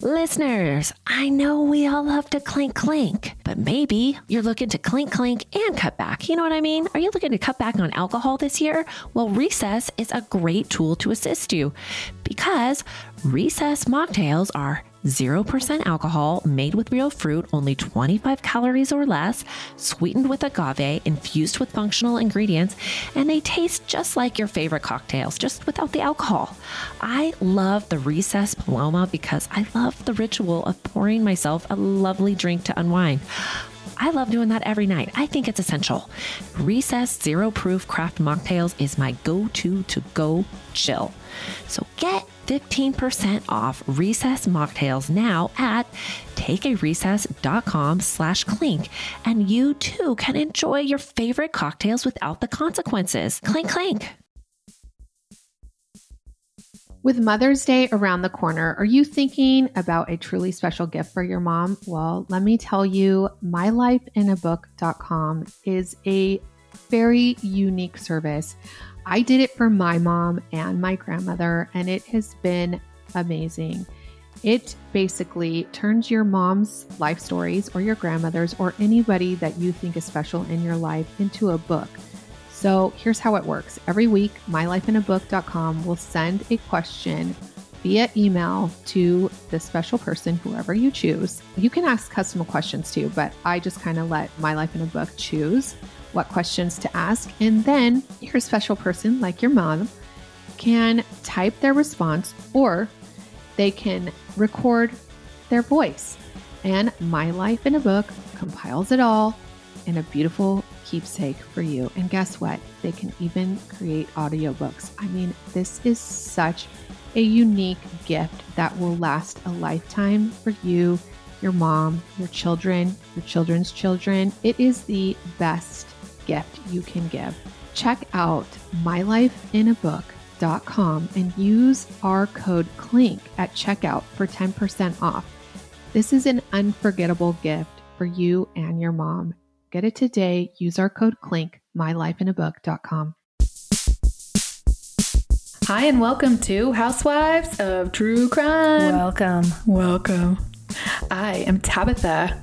Listeners, I know we all love to clink clink, but maybe you're looking to clink clink and cut back. You know what I mean? Are you looking to cut back on alcohol this year? Well, Recess is a great tool to assist you because Recess mocktails are 0% alcohol, made with real fruit, only 25 calories or less, sweetened with agave, infused with functional ingredients, and they taste just like your favorite cocktails, just without the alcohol. I love the Recess Paloma because I love the ritual of pouring myself a lovely drink to unwind. I love doing that every night. I think it's essential. Recess Zero Proof Craft Mocktails is my go to to go chill. So get 15% off Recess Mocktails now at takearecess.com slash clink, and you too can enjoy your favorite cocktails without the consequences. Clink, clink. With Mother's Day around the corner, are you thinking about a truly special gift for your mom? Well, let me tell you, mylifeinabook.com is a very unique service. I did it for my mom and my grandmother, and it has been amazing. It basically turns your mom's life stories or your grandmother's or anybody that you think is special in your life into a book. So here's how it works. Every week, mylifeinabook.com will send a question via email to the special person, whoever you choose. You can ask custom questions too, but I just kind of let My Life in a Book choose what questions to ask. And then your special person, like your mom, can type their response or they can record their voice. And My Life in a Book compiles it all in a beautiful keepsake for you. And guess what? They can even create audiobooks. I mean, this is such a unique gift that will last a lifetime for you, your mom, your children, your children's children. It is the best gift you can give. Check out mylifeinabook.com and use our code CLINK at checkout for 10% off. This is an unforgettable gift for you and your mom. Get it today. Use our code CLINK, mylifeinabook.com. Hi, and welcome to Housewives of True Crime. Welcome. Welcome. I am Tabitha.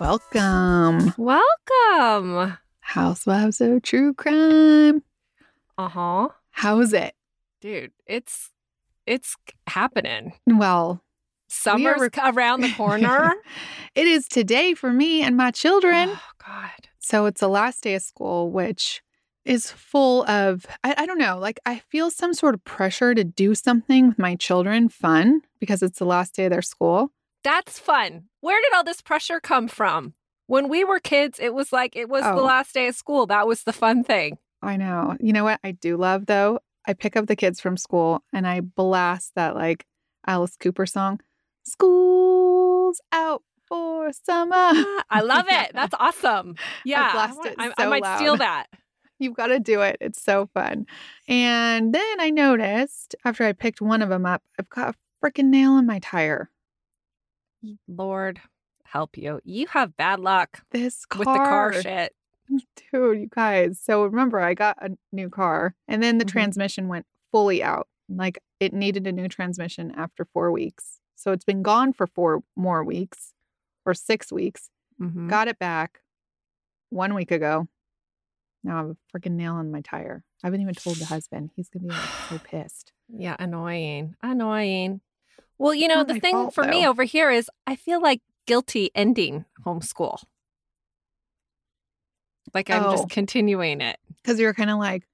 Welcome, Welcome. Housewives of True Crime. Uh huh. How's it? Dude, it's it's happening. Well, Summer's around the corner. it is today for me and my children. oh God. So it's the last day of school, which is full of, I, I don't know, like I feel some sort of pressure to do something with my children fun because it's the last day of their school. That's fun. Where did all this pressure come from? When we were kids, it was like it was the Oh. last day of school. That was the fun thing. I know. You know what I do love though? I pick up the kids from school and I blast that like Alice Cooper song, School's Out for Summer. Ah, I love it. That's awesome. Yeah. blast want- it I, I so might steal that. You've got to do it. It's so fun. And then I noticed after I picked one of them up, I've got a freaking nail in my tire. Lord help you. You have bad luck This car. with the car shit. Dude, you guys. So remember, I got a new car and then the Mhm. transmission went fully out. Like it needed a new transmission after four weeks. So it's been gone for four more weeks or six weeks. Mhm. Got it back one week ago. Now I have a freaking nail in my tire. I haven't even told the husband. He's going to be like so pissed. Yeah, annoying. Annoying. Well, you know, the thing fault, for me over here is I feel like guilty ending homeschool. Like I'm Oh. just continuing it. Because you're kind of like,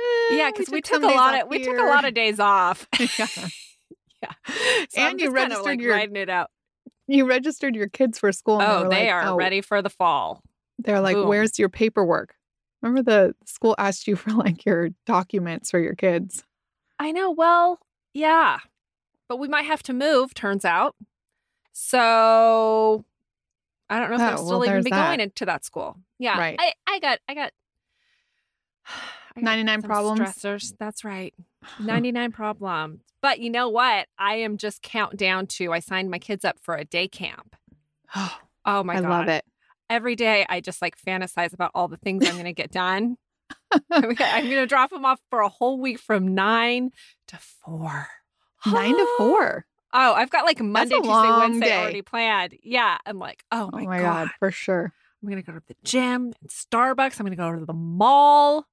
eh, Yeah, because we, took some a lot of we took a lot of days off. Yeah. yeah. So And you registered like your- riding it out. You registered your kids for school. Oh, they like, are "Oh." ready for the fall. They're like, Boom. where's your paperwork? Remember the school asked you for like your documents for your kids. I know. Well, yeah. But we might have to move, turns out. So I don't know if Oh, I'm well, still even be that. going into that school. Yeah. Right. I, I got I got I got 99 problems? Stressors. That's right. 99 problems. But you know what? I am just count down to I signed my kids up for a day camp. Oh, my I god. love it. Every day I just like fantasize about all the things I'm going to get done. I'm going to drop them off for a whole week from 9 to 4. Nine to four. Oh, I've got like Monday, Tuesday, Wednesday day. already planned. Yeah. I'm like, oh my, oh my god. god. for sure. I'm gonna go to the gym and Starbucks. I'm gonna go to the mall.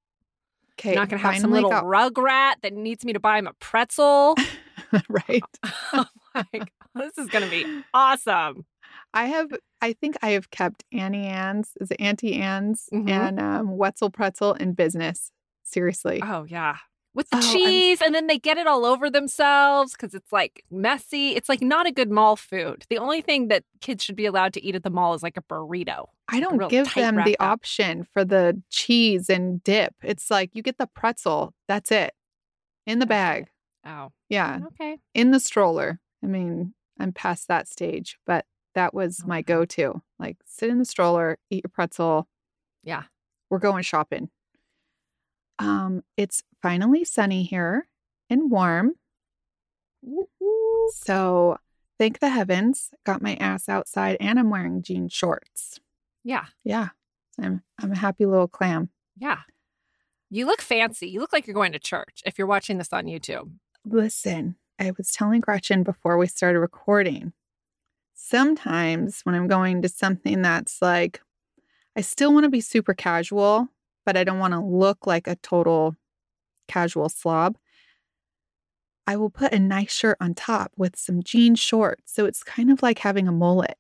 Okay, I'm not gonna have some little got- rugrat that needs me to buy him a pretzel. right. I'm like, this is gonna be awesome. I have. I think I have kept Annie Ann's. Is it Auntie Anne's Mhm. and um, Wetzel Pretzel in business? Seriously. Oh yeah. With the Oh, was- cheese, and then they get it all over themselves because it's like messy. It's like not a good mall food. The only thing that kids should be allowed to eat at the mall is like a burrito. I don't give them the up. option for the cheese and dip. It's like you get the pretzel. That's it. In the bag. Oh, Yeah. okay. In the stroller. I mean, I'm past that stage, but that was my go to. Like sit in the stroller, eat your pretzel. Yeah. We're going shopping. Um, it's finally sunny here and warm. So thank the heavens. Got my ass outside and I'm wearing jean shorts. Yeah, Yeah. I'm I'm a happy little clam. yeah. You look fancy. You look like you're going to church if you're watching this on YouTube. Listen, I was telling Gretchen before we started recording. Sometimes when I'm going to something that's like, I still want to be super casual, but I don't want to look like a total casual slob. I will put a nice shirt on top with some jean shorts. So it's kind of like having a mullet,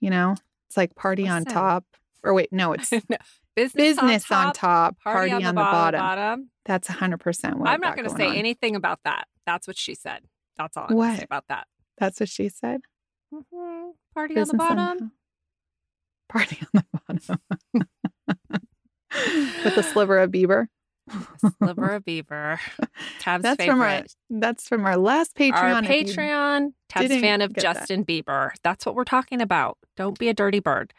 you know? It's like party on Listen. top. Or wait, no, it's No, business, business on top, party, on, the, bottom. bottom. That's 100% what I'm not going to say on. anything about that. That's what she said. That's all I'm going to say about that. That's what she said. Mhm. Party Business on the bottom. top. Party on the bottom. With a sliver of Bieber. Sliver of beaver. Tab's That's favorite. from our that's from our last Patreon. Our Patreon. Tab's fan of get that. Justin Bieber. That's what we're talking about. Don't be a dirty bird.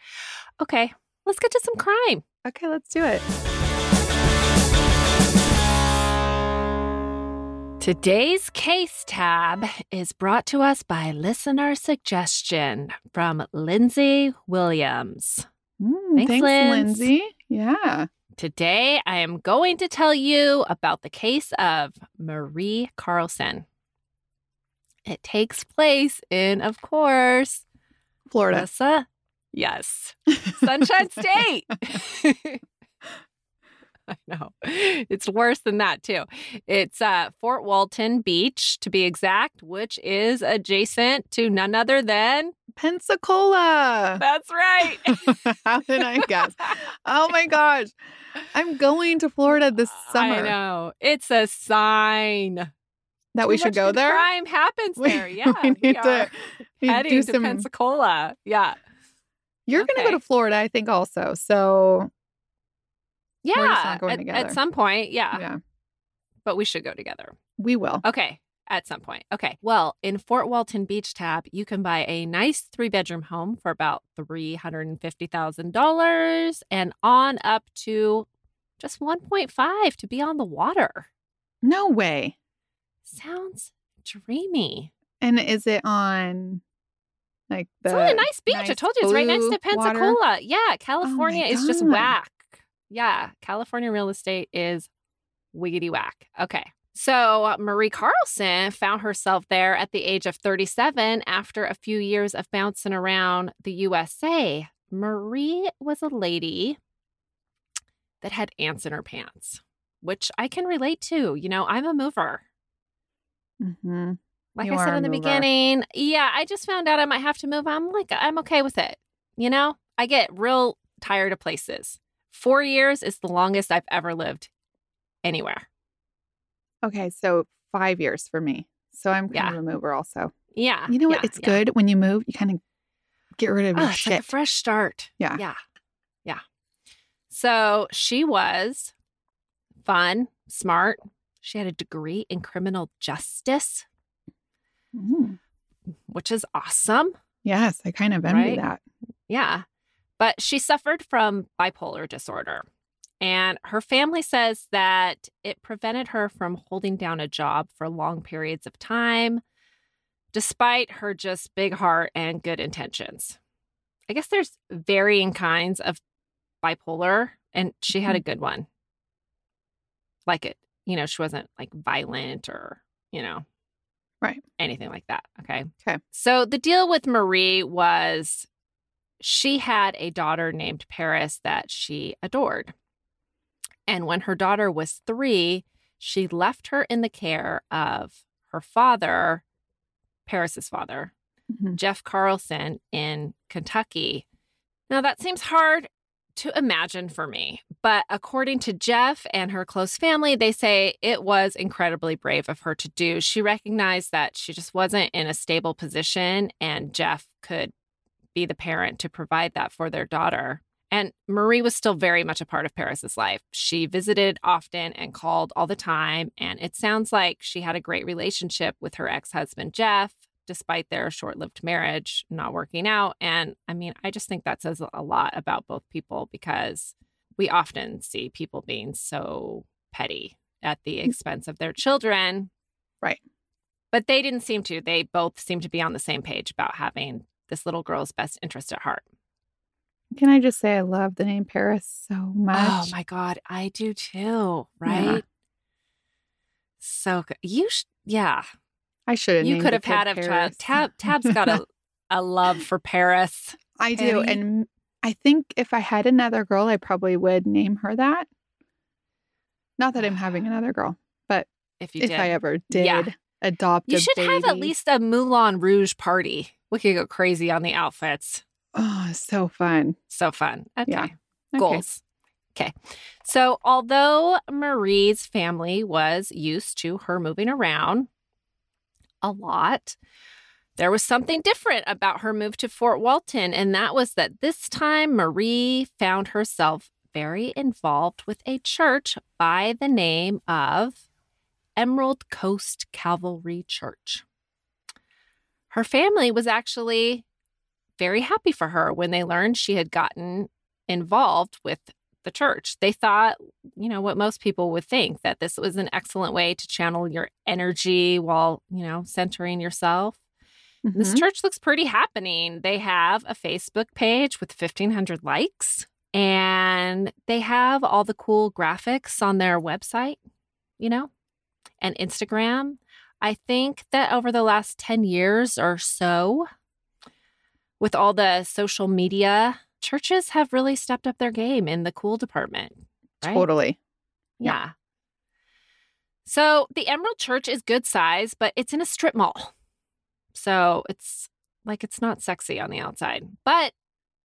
Okay, let's get to some crime. Okay, let's do it. Today's case tab is brought to us by listener suggestion from Lindsay Williams. Mm, Thanks, thanks, Linz. Lindsay. Yeah. Today, I am going to tell you about the case of Marie Carlson. It takes place in, of course, Florida. Melissa. Yes, Sunshine State. I know. It's worse than that, too. It's uh, Fort Walton Beach, to be exact, which is adjacent to none other than. Pensacola. That's right. How did I guess? Oh my gosh. I'm going to Florida this summer. I know. It's a sign. That we should go there. Crime happens We- there. Yeah. we we need to- We to heading do to some Pensacola. Yeah. You're gonna go to Florida, I think, also. So Yeah. just not going at, together. at some point. Yeah. yeah, But we should go together. we will. Okay. At some point. Okay. Well, in Fort Walton Beach Tab, you can buy a nice three bedroom home for about $350,000 and on up to just 1.5 to be on the water. No way. Sounds dreamy. And is it on like the It's on a nice beach. I told you it's right next to water? Pensacola. Yeah, oh California is just whack. Yeah, California real estate is wiggity whack. Okay. So Marie Carlson found herself there at the age of 37 after a few years of bouncing around the USA. Marie was a lady that had ants in her pants, which I can relate to. You know, I'm a mover. hmm Like You I said in the mover. beginning, yeah, I just found out I might have to move. I'm like, I'm okay with it. You know, I get real tired of places. Four years is the longest I've ever lived anywhere. Okay, so five years for me. So I'm kind Yeah. of a mover also. Yeah. You know what? yeah, it's yeah. good when you move, you kind of get rid of Oh, your it's like a fresh start. Yeah. Yeah. Yeah. So she was fun, smart. She had a degree in criminal justice, Mm. which is awesome. Yes, I kind of envy Right? that. Yeah. But she suffered from bipolar disorder. And her family says that it prevented her from holding down a job for long periods of time, despite her just big heart and good intentions. I guess there's varying kinds of bipolar, and she had a mm-hmm. good one. Like it, you know, she wasn't like violent or, you know, Right. anything like that. Okay. Okay. So the deal with Marie was she had a daughter named Paris that she adored. And when her daughter was three, she left her in the care of her father, Paris's father, Mhm. Jeff Carlson in Kentucky. Now, that seems hard to imagine for me, but according to Jeff and her close family, they say it was incredibly brave of her to do. She recognized that she just wasn't in a stable position, and Jeff could be the parent to provide that for their daughter. And Marie was still very much a part of Paris's life. She visited often and called all the time. And it sounds like she had a great relationship with her ex husband, Jeff, despite their short lived marriage not working out. And I mean, I just think that says a lot about both people because we often see people being so petty at the mm. expense of their children. Right. But they didn't seem to. They both seemed to be on the same page about having this little girl's best interest at heart. Can I just say I love the name Paris so oh much? Oh my God, I do too, right? Yeah. So good. You, sh- yeah, I should have. you could have had a child. Tab, Tab's got a, a love for Paris. I do, Patty. and I think if I had another girl, I probably would name her that. Not that I'm having ah. another girl, but If you if did, I ever did Yeah. adopt, you should have at least a Moulin Rouge party. We could go crazy on the outfits. Oh, so fun. So fun. Okay. Yeah. Okay. Goals. Okay. So, although Marie's family was used to her moving around a lot, there was something different about her move to Fort Walton, and that was that this time Marie found herself very involved with a church by the name of Emerald Coast Cavalry Church. Her family was actually very happy for her when they learned she had gotten involved with the church. They thought, you know, what most people would think that this was an excellent way to channel your energy while, you know, centering yourself. This Mhm. church looks pretty happening. They have a Facebook page with 1,500 likes and they have all the cool graphics on their website, you know, and Instagram. I think that over the last 10 years or so, with all the social media, churches have really stepped up their game in the cool department. right? Totally. Yeah. So the Emerald Church is good size, but it's in a strip mall. So it's like it's not sexy on the outside. But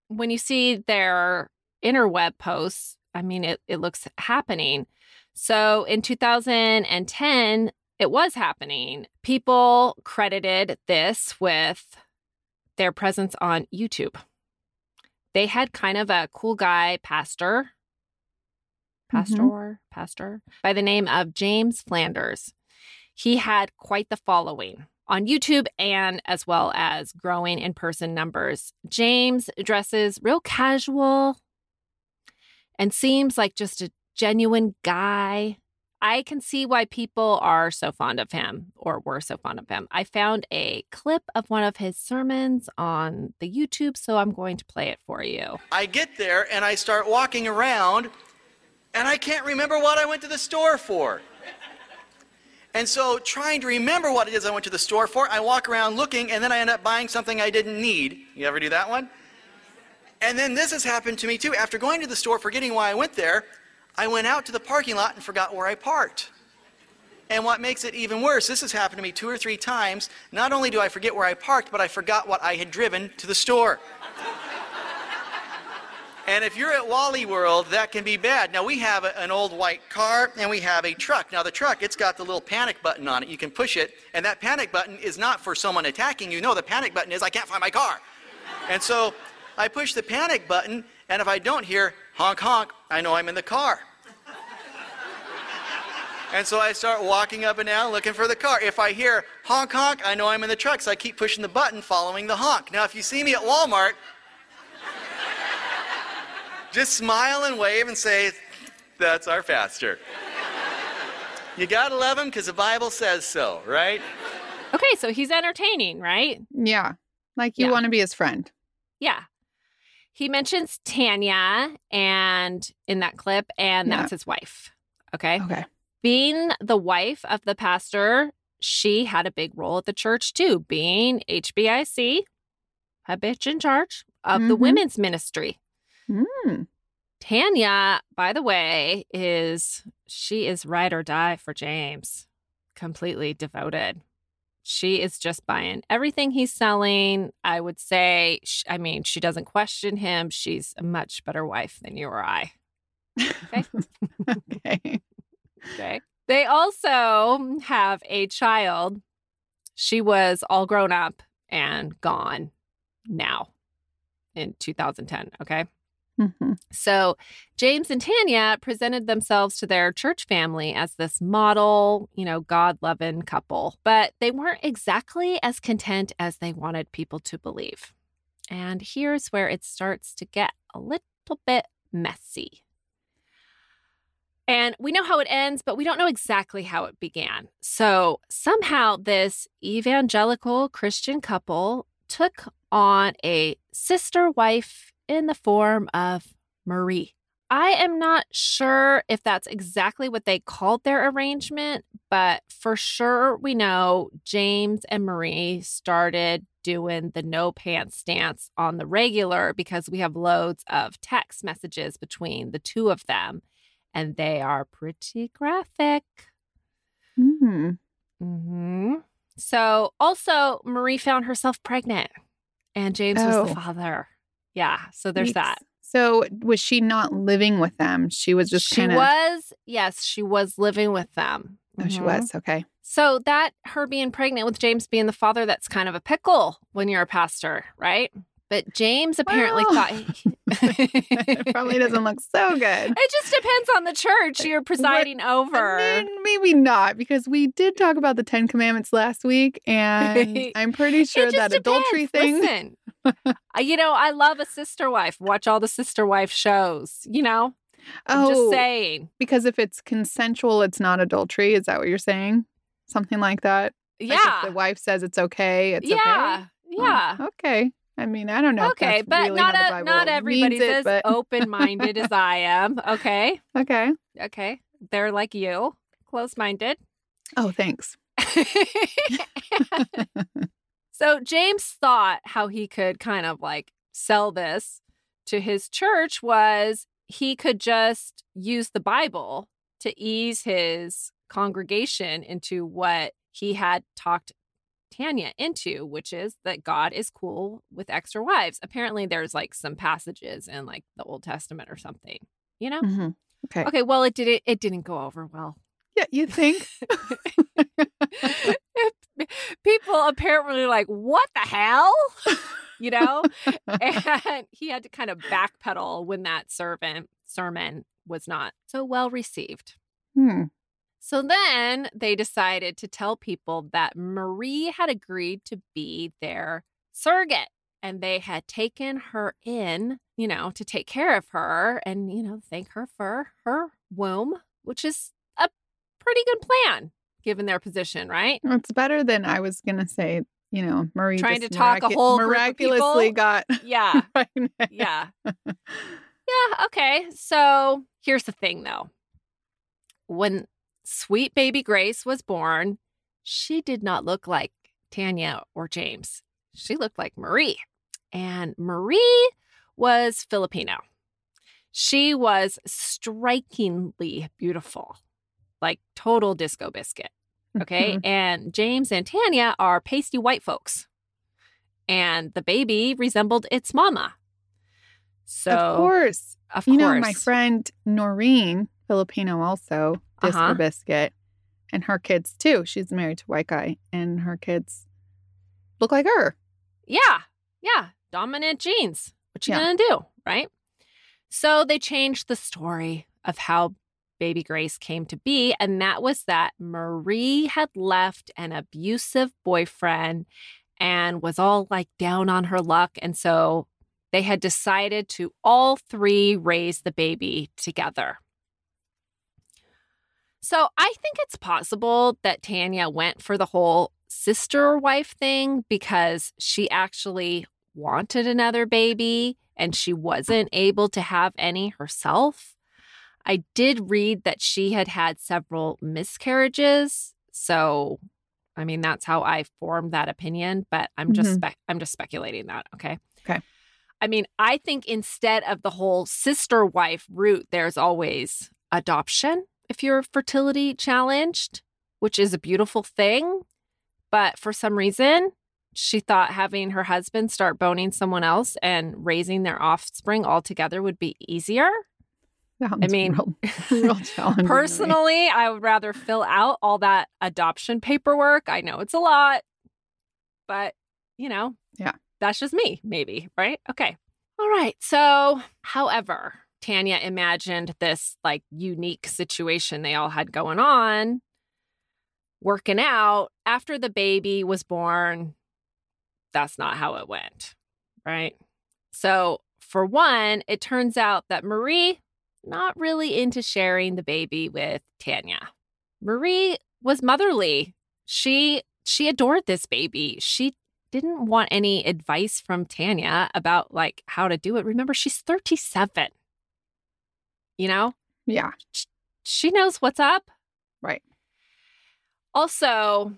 when you see their interweb posts, I mean, it, it looks happening. So in 2010, it was happening. People credited this with their presence on YouTube. They had kind of a cool guy pastor mm-hmm. pastor, pastor, by the name of James Flanders. He had quite the following on YouTube and as well as growing in person numbers. James dresses real casual and seems like just a genuine guy. I can see why people are so fond of him or were so fond of him. I found a clip of one of his sermons on the YouTube, so I'm going to play it for you. I get there and I start walking around and I can't remember what I went to the store for. And so, trying to remember what it is I went to the store for, I walk around looking and then I end up buying something I didn't need. You ever do that one? And then this has happened to me too. After going to the store, forgetting why I went there, I went out to the parking lot and forgot where I parked. And what makes it even worse, this has happened to me two or three times. Not only do I forget where I parked, but I forgot what I had driven to the store. And if you're at Wally World, that can be bad. Now, we have a- an old white car and we have a truck. Now, the truck, it's got the little panic button on it. You can push it, and that panic button is not for someone attacking you. No, the panic button is, I can't find my car. And so I push the panic button, and if I don't hear, honk, honk, I know I'm in the car. And so I start walking up and down looking for the car. If I hear honk, honk, I know I'm in the truck. So I keep pushing the button following the honk. Now, if you see me at Walmart, just smile and wave and say, That's our pastor. You gotta love him because the Bible says so, right? Okay, so he's entertaining, right? Yeah. Like you Yeah. want to be his friend. Yeah. He mentions Tanya and in that clip, and Yeah. that's his wife. Okay. Okay. Being the wife of the pastor, she had a big role at the church too, being HBIC, a bitch in charge of the Mhm. women's ministry. Mm. Tanya, by the way, is she is ride or die for James, completely devoted. She is just buying everything he's selling. I would say, I mean, she doesn't question him. She's a much better wife than you or I. Okay. okay. Okay. They also have a child. She was all grown up and gone now in 2010. Okay. Mhm. So James and Tanya presented themselves to their church family as this model, you know, God loving couple, but they weren't exactly as content as they wanted people to believe. And here's where it starts to get a little bit messy. And we know how it ends, but we don't know exactly how it began. So somehow this evangelical Christian couple took on a sister wife in the form of Marie. I am not sure if that's exactly what they called their arrangement, but for sure we know James and Marie started doing the no pants dance on the regular because we have loads of text messages between the two of them, and they are pretty graphic. Mm. hmm So, also, Marie found herself pregnant, and James was Oh. the father. Yeah, so there's Yikes. that. So was she not living with them? She was just she kind of. was, yes, she was living with them. Oh, she Mhm. was. Okay. So that her being pregnant with James being the father, that's kind of a pickle when you're a pastor, right? But James apparently Well, thought it probably doesn't look so good. It just depends on the church you're presiding over. I mean, maybe not, because we did talk about the Ten Commandments last week, and I'm pretty sure that adultery depends. thing. Listen, you know, I love a sister wife. Watch all the sister wife shows. You know, I'm oh, just saying. because if it's consensual, it's not adultery. Is that what you're saying? Something like that. Like Yeah, if the wife says it's okay, it's yeah, okay. Oh, yeah. okay. I mean, I don't know. if Okay, but really not a, not everybody's it, as but- open minded as I am. Okay, okay. okay, they're like you, close minded. Oh, thanks. so James thought how he could kind of like sell this to his church was he could just use the Bible to ease his congregation into what he had talked Tanya into, which is that God is cool with extra wives. Apparently, there's like some passages in like the Old Testament or something, you know? Mhm. Okay. Okay, well, it didn't. It didn't go over well. Yeah, you think? People apparently like, "What the hell?" you know, and he had to kind of backpedal when that servant sermon was not so well received. Hmm. So then they decided to tell people that Marie had agreed to be their surrogate and they had taken her in, you know, to take care of her and, you know, thank her for her womb, which is a pretty good plan given their position, right? Well, It's better than I was gonna say. You know, Marie Trying just to talk a miracu- whole group of miraculously got Yeah. Yeah. yeah. Okay. So here's the thing though. When sweet baby Grace was born, she did not look like Tanya or James. She looked like Marie. And Marie was Filipino. She was strikingly beautiful, like total disco biscuit. Okay. and James and Tanya are pasty white folks. And the baby resembled its mama. So, of course. of you course. know, my friend Noreen, Filipino also, disco Uh-huh. biscuit, and her kids too. She's married to a white guy, and her kids look like her. Yeah. Yeah. Dominant genes. What you Yeah. gonna do? Right. So they changed the story of how baby Grace came to be, and that was that Marie had left an abusive boyfriend and was all like down on her luck. And so they had decided to all three raise the baby together. So I think it's possible that Tanya went for the whole sister wife thing because she actually wanted another baby and she wasn't able to have any herself. I did read that she had had several miscarriages. So, I mean, that's how I formed that opinion, but I'm just Mhm. spe- I'm just speculating that, okay? Okay. I mean, I think instead of the whole sister wife route, there's always adoption if you're fertility challenged, which is a beautiful thing. But for some reason, she thought having her husband start boning someone else and raising their offspring all together would be easier. Sounds mean, real, real challenging. Personally, I would rather fill out all that adoption paperwork. I know it's a lot, but you know, Yeah. that's just me, maybe, right? Okay. All right. So, however, Tanya imagined this like unique situation they all had going on, working out after the baby was born. That's not how it went, right? So, for one, it turns out that Marie not really into sharing the baby with Tanya. Marie was motherly. She she adored this baby. She didn't want any advice from Tanya about like how to do it. Remember, she's 37. You know? Yeah. She knows what's up. Right. Also,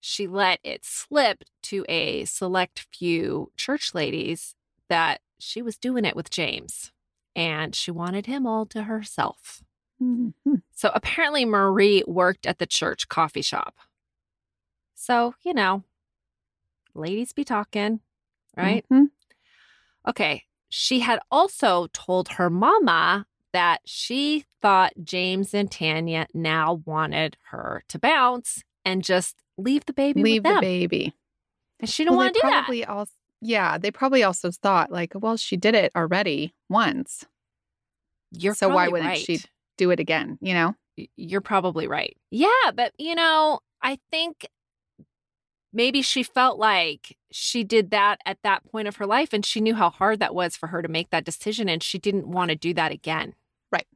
she let it slip to a select few church ladies that she was doing it with James and she wanted him all to herself. Mhm. So apparently, Marie worked at the church coffee shop. So, you know, ladies be talking, right? Mhm. Okay. She had also told her mama that she thought James and Tanya now wanted her to bounce and just leave the baby Leave the baby. And she didn't Well, want to do that. probably also, yeah, they probably also thought like, well, she did it already once. You're so why wouldn't right. she do it again? You know? You're probably right. Yeah, but you know, I think maybe she felt like she did that at that point of her life and she knew how hard that was for her to make that decision and she didn't want to do that again. Right.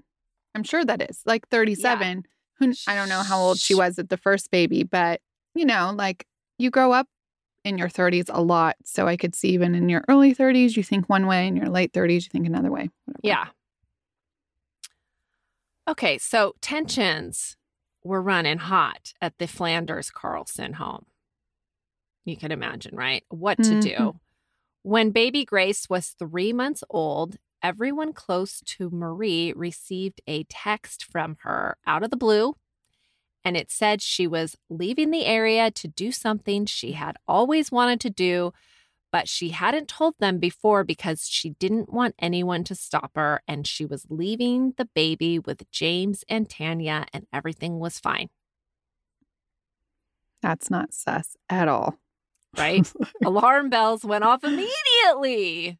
I'm sure that is like 37. Who I don't know how old she was at the first baby, but you know, like you grow up in your 30s a lot. So I could see even in your early 30s, you think one way, in your late 30s, you think another way. Whatever. Yeah. Okay, so tensions were running hot at the Flanders Carlson home. You can imagine, right? What to do. Mhm. When baby Grace was three months old, everyone close to Marie received a text from her out of the blue. And it said she was leaving the area to do something she mm. had always wanted to do, but she hadn't told them before because she didn't want anyone to stop her. And she was leaving the baby with James and Tanya, and everything was fine, That's not sus at all. right? Alarm bells went off immediately.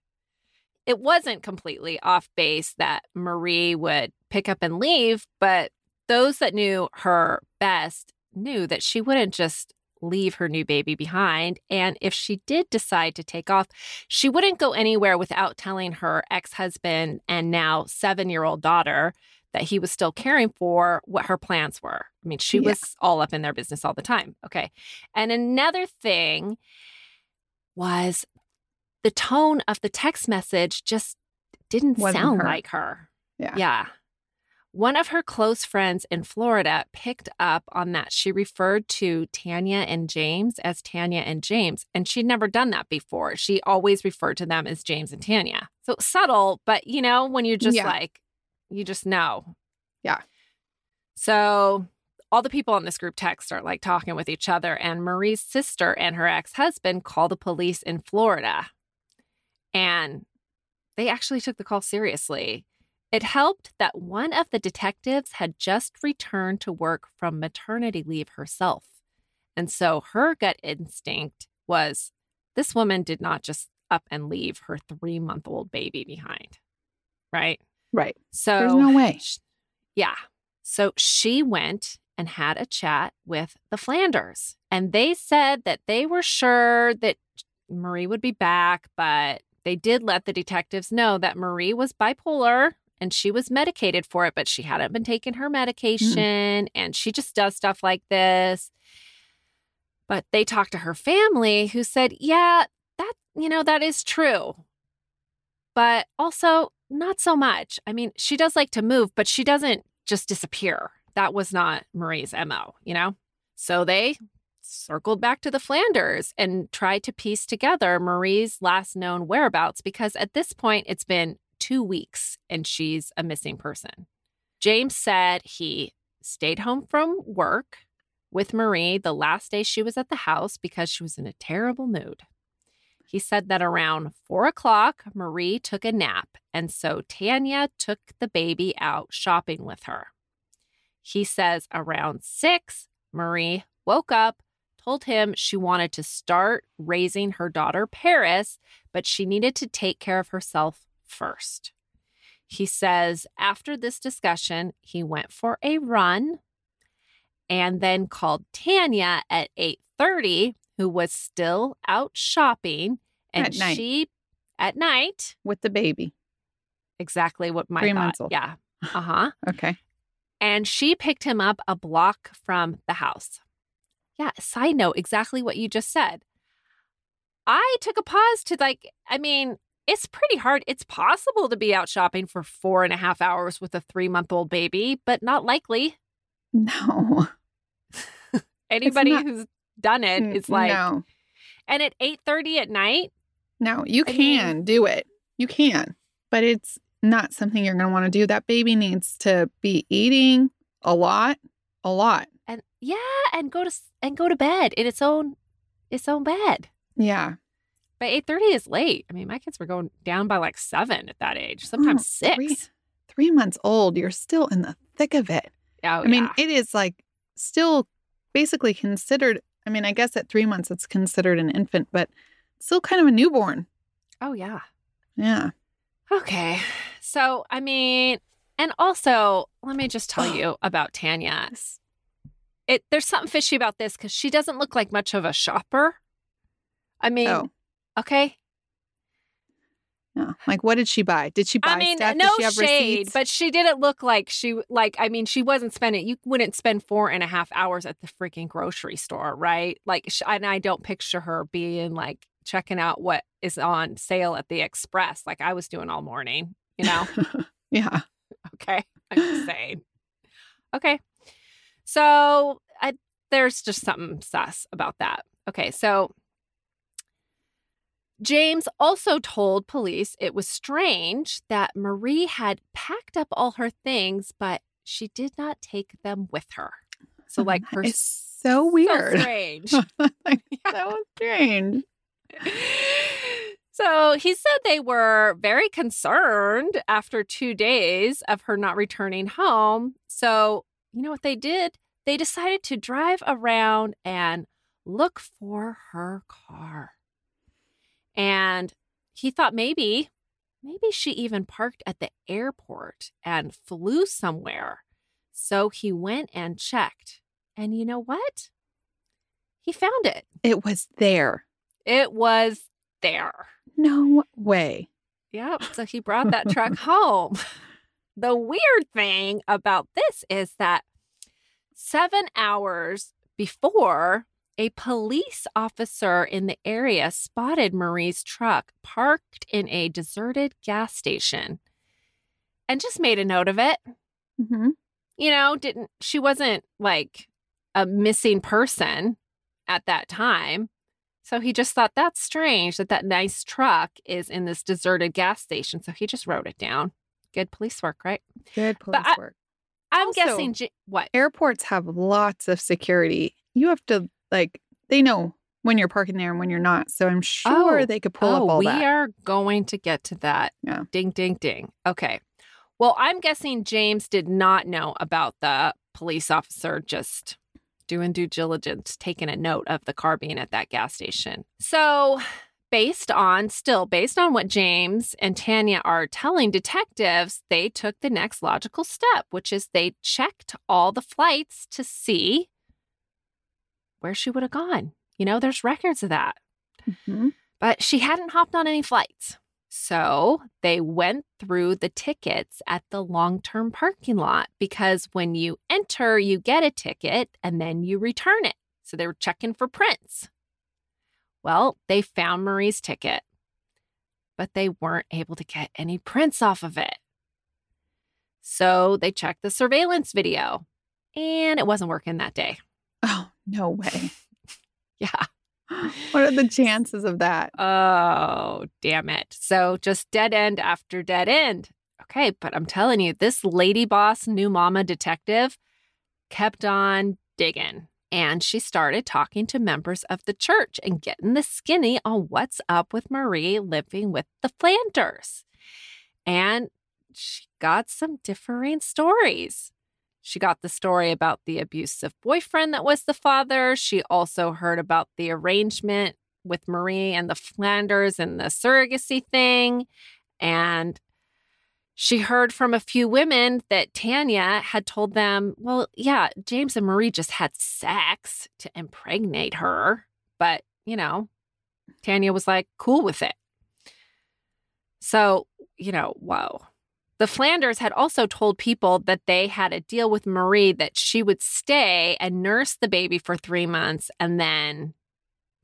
It wasn't completely off base that Marie would pick up and leave, but those that knew her best knew that she wouldn't just leave her new baby behind. And if she did decide to take off, she wouldn't go anywhere without telling her ex husband and now seven year old daughter that he was still caring for what her plans were. I mean, she Yeah. was all up in their business all the time. Okay. And another thing was the tone of the text message just didn't Wasn't sound her. like her. Yeah. Yeah. One of her close friends in Florida picked up on that. She referred to Tanya and James as Tanya and James, and she'd never done that before. She always referred to them as James and Tanya. So subtle, but you know, when you're just Yeah. like, you just know. Yeah. So all the people in this group text start like talking with each other, and Marie's sister and her ex husband call the police in Florida. And they actually took the call seriously. It helped that one of the detectives had just returned to work from maternity leave herself. And so her gut instinct was this woman did not just up and leave her three month old baby behind. right? Right. So There's no way. sh- Yeah. So she went and had a chat with the Flanders, and they said that they were sure that Marie would be back, but they did let the detectives know that Marie was bipolar and she was medicated for it, but she hadn't been taking her mm. medication and she just does stuff like this. But they talked to her family who said, yeah, that, you know, that is true. But also not so much. I mean, she does like to move, but she doesn't just disappear. That was not Marie's MO, you know? So they circled back to the Flanders and tried to piece together Marie's last known whereabouts because at this point it's been two weeks and she's a missing person. James said he stayed home from work with Marie the last day she was at the house because she was in a terrible mood. He said that around four o'clock, Marie took a nap, and so Tanya took the baby out shopping with her. He says around six, Marie woke up, told him she wanted to start raising her daughter Paris, but she needed to take care of herself first. He says after this discussion, he went for a run and then called Tanya at 8:30 who was still out shopping and At she at night With the baby. exactly what my Three thought. months old. Yeah. Uh-huh. Okay. and she picked him up a block from the house. Yeah, side note, exactly what you just said. I took a pause to like, I mean, it's pretty hard. It's possible to be out shopping for four and a half hours with a three month old baby, but not likely. No. Anybody not- who's done it N- is like, no. and at eight thirty at night, No, you I can mean- do it. You can. But it's not something you're going to want to do. That baby needs to be eating a lot, a lot. and yeah, and go to and go to bed in its own its own bed. Yeah. Eight thirty is late. I mean, my kids were going down by like seven at that age, oh, sometimes Oh, six. Three, three months old. You're still in the thick of it. Oh, I mean, yeah. it is like still basically considered. I mean, I guess at three months it's considered an infant, but still kind of a newborn. oh yeah. Yeah. Okay. So, I mean, and also, let me just tell you about Tanya. It there's something fishy about this cuz she doesn't look like much of a shopper. I mean, Oh, okay. yeah. Like, what did she buy? Did she buy I mean, stuff? no did she have shade, receipts? but she didn't look like she like. I mean, she wasn't spending. You wouldn't spend four and a half hours at the freaking grocery store, right? Like, sh- and I don't picture her being like checking out what is on sale at the Express, like I was doing all morning. You know? yeah. Okay. I'm just saying. Okay. So I, there's just something sus about that. Okay. So James also told police it was strange that Marie had packed up all her things, but she did not take them with her. So, oh, like, her it's so weird. So strange. like, that was strange. So he said they were very concerned after two days of her not returning home. So, you know what they did? They decided to drive around and look for her car. And he thought maybe, maybe she even parked at the airport and flew somewhere. So he went and checked. And you know what? He found it. It was there. It was there. No way. Yep. So he brought that truck home. The weird thing about this is that seven hours before, a police officer in the area spotted Marie's truck parked in a deserted gas station and just made a note of it. hmm You know, didn't she wasn't like a missing person at that time. So he just thought that's strange that that nice truck is in this deserted gas station. So he just wrote it down. Good police work, right? Good police I- work. I'm Also- guessing what? Airports have lots of security. You have to like they know when you're parking there and when you're not. So I'm sure Oh. they could pull oh, up all we that. are going to get to that. Yeah. Ding, ding, ding. Okay. Well, I'm guessing James did not know about the police officer just doing due diligence, taking a note of the car being at that gas station. So based on, still based on what James and Tanya are telling detectives, they took the next logical step, which is they checked all the flights to see where she would have gone. You know, there's records of that. Mhm. But she hadn't hopped on any flights. So they went through the tickets at the long term parking lot because when you enter, you get a ticket and then you return it. So they were checking for prints. Well, they found Marie's ticket, but they weren't able to get any prints off of it. So they checked the surveillance video and it wasn't working that day. No way. Yeah. What are the chances of that? Oh, damn it. So just dead end after dead end. Okay, but I'm telling you, this lady boss, new mama detective kept on digging. And she started talking to members of the church and getting the skinny on what's up with Marie living with the Flanders. And she got some differing stories. She got the story about the abusive boyfriend that was the father. She also heard about the arrangement with Marie and the Flanders and the surrogacy thing. And she heard from a few women that Tanya had told them, well, yeah, James and Marie just had sex to impregnate her. But, you know, Tanya was like, cool with it. So, you know, whoa. The Flanders had also told people that they had a deal with Marie that she would stay and nurse the baby for three months and then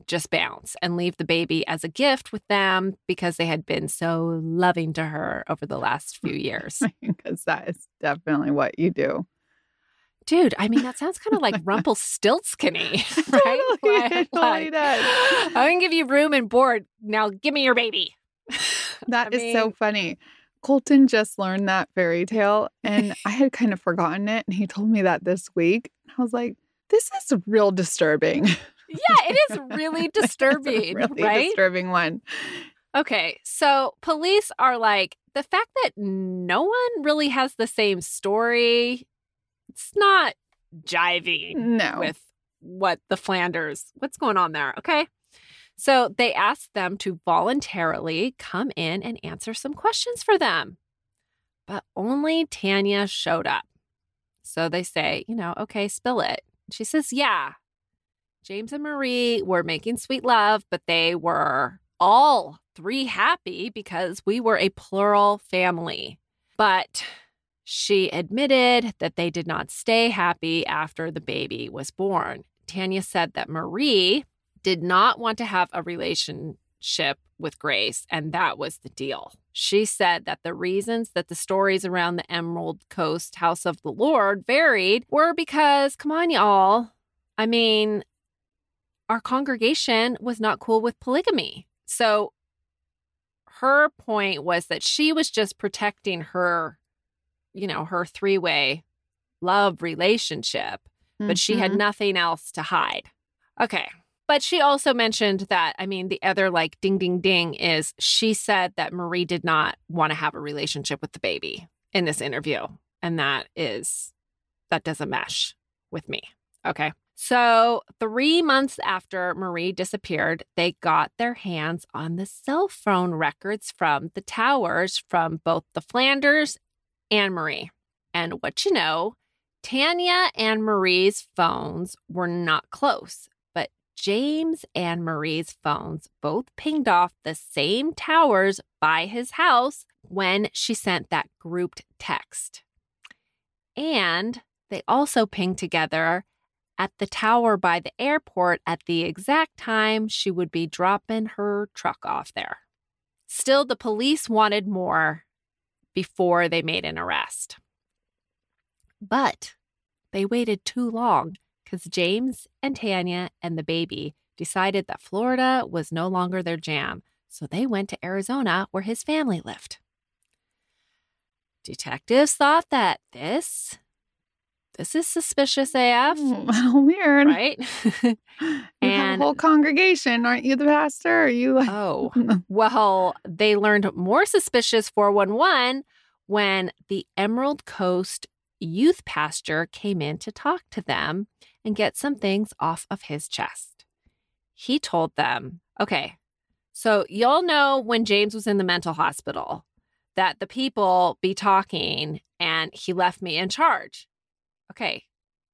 just bounce and leave the baby as a gift with them because they had been so loving to her over the last few years. Because that is definitely what you do. Dude, I mean, that sounds kind of like Rumpelstiltskin-y, right? Totally, Like- totally. I'm going to give you room and board. Now give me your baby. That I is so funny. Colton just learned that fairy tale and I had kind of forgotten it. And he told me that this week. I was like, this is real disturbing. Yeah, it is really It's a disturbing, really right? disturbing one. Okay, so police are like, the fact that no one really has the same story, it's not jiving No. with what the Flanders, what's going on there, okay? So they asked them to voluntarily come in and answer some questions for them. But only Tanya showed up. So they say, you know, okay, spill it. She says, yeah. James and Marie were making sweet love, but they were all three happy because we were a plural family. But she admitted that they did not stay happy after the baby was born. Tanya said that Marie did not want to have a relationship with Grace, and that was the deal. She said that the reasons that the stories around the Emerald Coast House of the Lord varied were because, come on, y'all. I mean, our congregation was not cool with polygamy. So her point was that she was just protecting her, you know, her three way love relationship, but she had Mhm. nothing else to hide. Okay. But she also mentioned that, I mean, the other like ding, ding, ding is she said that Marie did not want to have a relationship with the baby in this interview. And that is, that doesn't mesh with me. Okay. So, three months after Marie disappeared, they got their hands on the cell phone records from the towers from both the Flanders and Marie. And what you know, Tanya and Marie's phones were not close, James and Marie's phones both pinged off the same towers by his house when she sent that grouped text. And they also pinged together at the tower by the airport at the exact time she would be dropping her truck off there. Still, the police wanted more before they made an arrest. But they waited too long because James and Tanya and the baby decided that Florida was no longer their jam. So they went to Arizona where his family lived. Detectives thought that this this is suspicious AF, Oh, mm, weird. right? You have And- a whole congregation. Aren't you the pastor? Are you like oh, mm. well, they learned more suspicious 411 when the Emerald Coast youth pastor came in to talk to them and get some things off of his chest. He told them, okay, So you'll know when James was in the mental hospital that the people be talking and he left me in charge. Okay,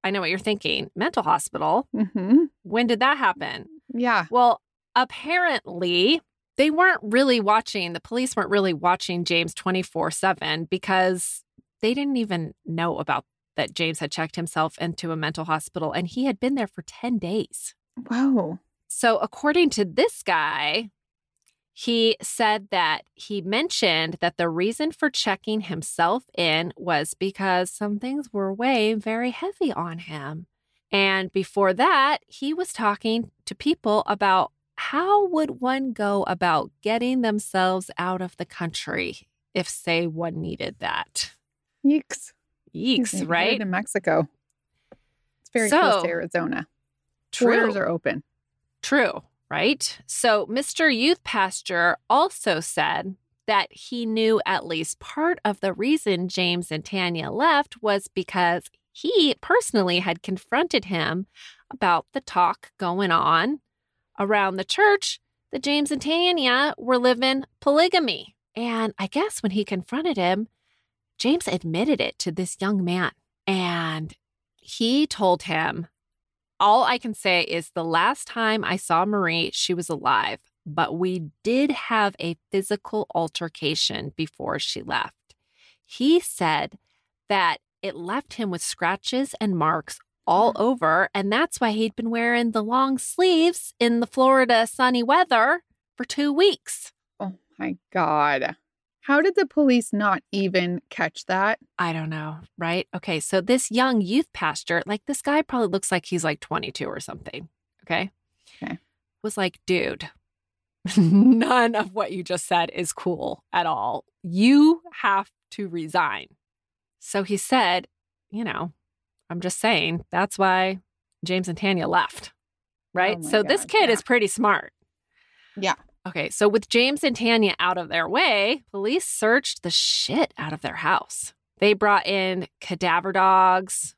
I know what you're thinking. Mental hospital? Mm-hmm. When did that happen? Yeah. Well, apparently they weren't really watching, the police weren't really watching James 24 7 because they didn't even know about that James had checked himself into a mental hospital and he had been there for 10 days. Wow. So, according to this guy, he said that he mentioned that the reason for checking himself in was because some things were weighing very heavy on him. And before that, he was talking to people about how would one go about getting themselves out of the country if, say, one needed that. Yeeks. Yeeks, right? In Mexico. It's very close to Arizona. True. Borders are open. True, right? So, Mr. Youth Pastor also said that he knew at least part of the reason James and Tanya left was because he personally had confronted him about the talk going on around the church that James and Tanya were living polygamy. And I guess when he confronted him, James admitted it to this young man. And he told him all I can say is the last time I saw Marie, she was alive, but we did have a physical altercation before she left. He said that it left him with scratches and marks all mm. over, and that's why he'd been wearing the long sleeves in the Florida sunny weather for two weeks. Oh my God. How did the police not even catch that? I don't know, right? Okay, so this young youth pastor, like this guy probably looks like he's like 22 or something. Okay. Okay. Was like, dude, none of what you just said is cool at all. You have to resign. So he said, you know, I'm just saying that's why James and Tanya left. Oh right. Oh so this kid yeah. is pretty smart. Yeah. Okay, so with James and Tanya out of their way, police searched the shit out of their house. They brought in cadaver dogs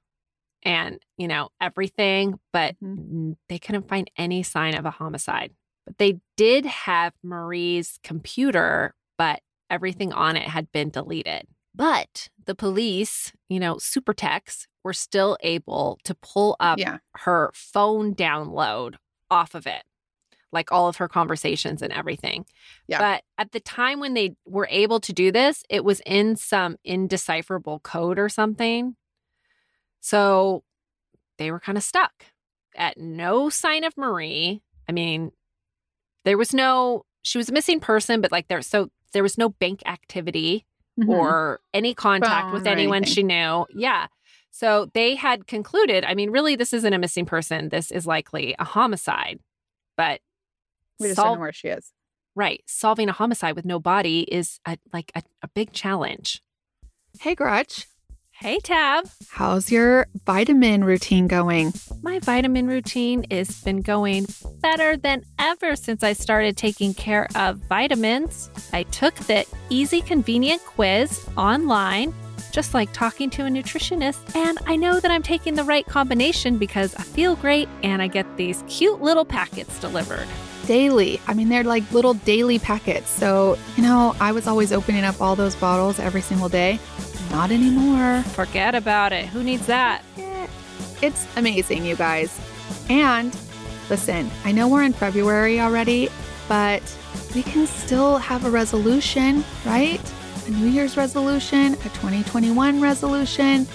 and, you know, everything, but mm-hmm. n- they couldn't find any sign of a homicide. But they did have Marie's computer, but everything on it had been deleted. But the police, you know, super techs were still able to pull up yeah. her phone download off of it, like all of her conversations and everything. Yeah. But at the time when they were able to do this, it was in some indecipherable code or something. So they were kind of stuck at no sign of Marie. I mean, there was no, she was a missing person, but like there, so there was no bank activity Mhm. or any contact Phone with anyone she knew. Yeah. So they had concluded, I mean, really, this isn't a missing person. This is likely a homicide. But we just don't know where she is. right, solving a homicide with no body is a, like a, a big challenge. Hey, Grutch. Hey, Tab. How's your vitamin routine going? My vitamin routine has been going better than ever since I started taking care of vitamins. I took the easy, convenient quiz online, just like talking to a nutritionist, and I know that I'm taking the right combination because I feel great and I get these cute little packets delivered. Daily. I mean, they're like little daily packets. So, you know, I was always opening up all those bottles every single day. Not anymore. Forget about it. Who needs that? It's amazing, you guys. And listen, I know we're in February already, but we can still have a resolution, right? A New Year's resolution, a 2021 resolution,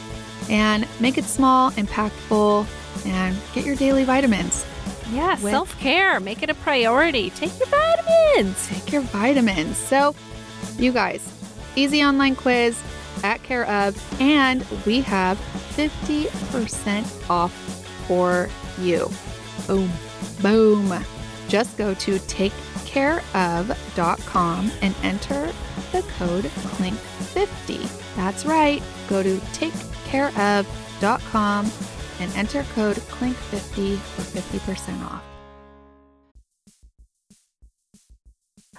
and make it small, impactful, and get your daily vitamins. Yeah, self care. Make it a priority. Take your vitamins. Take your vitamins. So, you guys, easy online quiz at Care of, and we have 50% off for you. Boom. Boom. Just go to takecareof.com and enter the code CLINK50. That's right. Go to takecareof.com and enter code CLINK50 for 50% off.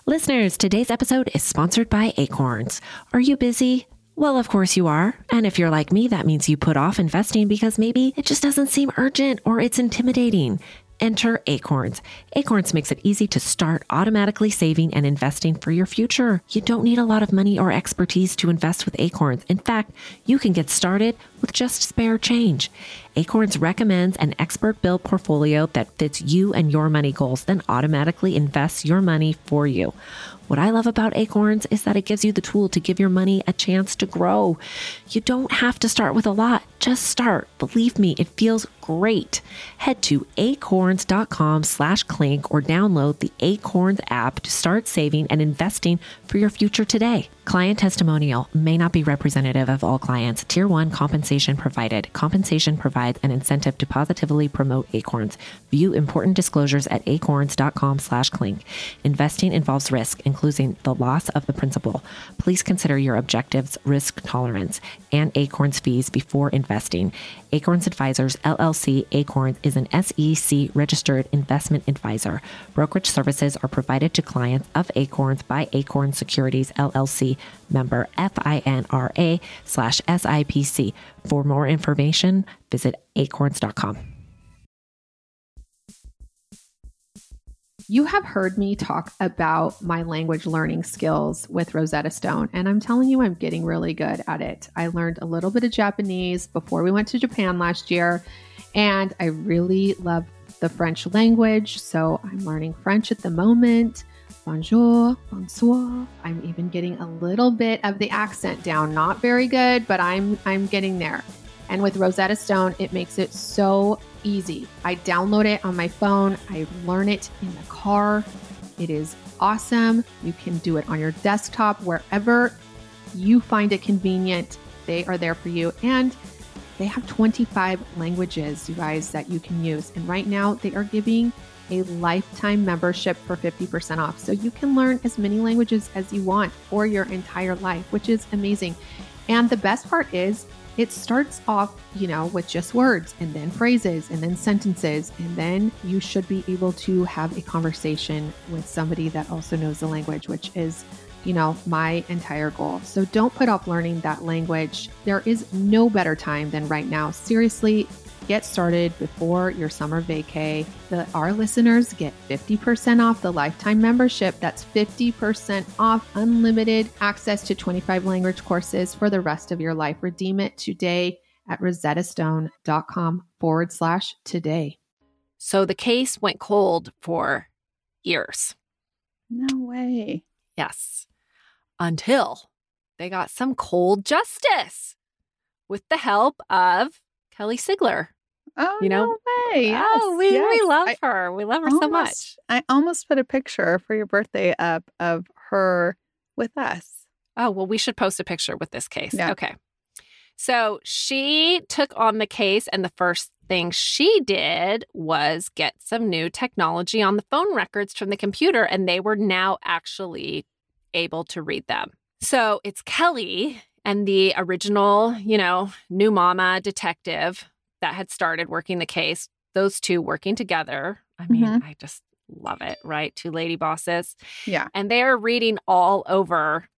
Listeners, today's episode is sponsored by Acorns. Are you busy? Well, of course you are. And if you're like me, that means you put off investing because maybe it just doesn't seem urgent or it's intimidating. Enter Acorns. Acorns makes it easy to start automatically saving and investing for your future. You don't need a lot of money or expertise to invest with Acorns. In fact, you can get started with just spare change. Acorns recommends an expert built portfolio that fits you and your money goals, then automatically invests your money for you. What I love about Acorns is that it gives you the tool to give your money a chance to grow. You don't have to start with a lot, just start. Believe me, it feels great. Head to acorns.com slash clink or download the Acorns app to start saving and investing for your future today. Client testimonial may not be representative of all clients. Tier 1 compensation provided. Compensation provides an incentive to positively promote Acorns. View important disclosures at acorns.com slash clink. Investing involves risk, including the loss of the principal. Please consider your objectives, risk tolerance, and Acorns fees before investing. Acorns Advisors LLC Acorns is an SEC registered investment advisor. Brokerage services are provided to clients of Acorns by Acorn Securities LLC member FINRA slash SIPC. For more information, visit acorns.com. You have heard me talk about my language learning skills with Rosetta Stone, and I'm telling you, I'm getting really good at it. I learned a little bit of Japanese before we went to Japan last year, and I really love the French language. So I'm learning French at the moment. Bonjour, bonsoir. I'm even getting a little bit of the accent down. Not very good, but I'm I'm getting there. And with Rosetta Stone, it makes it so easy. I download it on my phone, I learn it in the car. It is awesome. You can do it on your desktop, wherever you find it convenient. They are there for you. And they have 25 languages, you guys, that you can use. And right now, they are giving a lifetime membership for 50% off. So you can learn as many languages as you want for your entire life, which is amazing. And the best part is, it starts off, you know, with just words and then phrases and then sentences. And then you should be able to have a conversation with somebody that also knows the language, which is, you know, my entire goal. So don't put off learning that language. There is no better time than right now. Seriously, get started before your summer vacay. The, our listeners get 50% off the lifetime membership. That's 50% off unlimited access to 25 language courses for the rest of your life. Redeem it today at rosettastone.com forward slash today. So the case went cold for years. No way. Yes. Until they got some cold justice with the help of Kelly Siegler. Oh, You know? no way. Oh, yes, oh, we, yes. we love I her. We love her so much. I almost put a picture for your birthday up of her with us. Oh, well, we should post a picture with this case. Yeah. Okay. So she took on the case, and the first thing she did was get some new technology on the phone records from the computer, and they were now actually able to read them. So it's Kelly and the original, you know, new mama detective that had started working the case, those two working together. I mean, Mhm. I just love it, right? Two lady bosses Yeah. and they're reading all over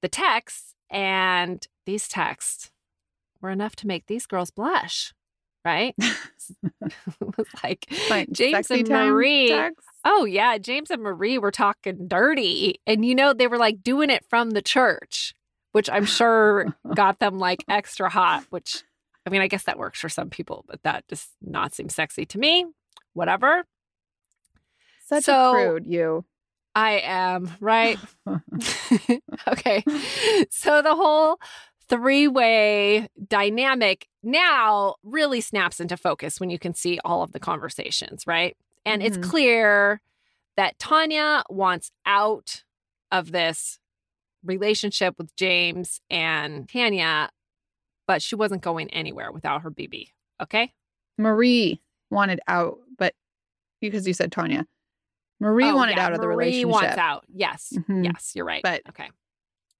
the texts and these texts were enough to make these girls blush right it was like Like james and marie text. oh yeah james and marie were talking dirty and you know they were like doing it from the church which i'm sure got them like extra hot which i mean i guess that works for some people but that does not seem sexy to me whatever Such So- a prude, you. I am, right? okay. So the whole three way dynamic now really snaps into focus when you can see all of the conversations, right? And Mhm. it's clear that Tanya wants out of this relationship with James and Tanya, but she wasn't going anywhere without her BB. Okay. Marie wanted out, but because you said Tanya, Marie Oh, wanted yeah, out of the relationship. Marie wants out. Yes. Mhm. Yes. You're right. But okay.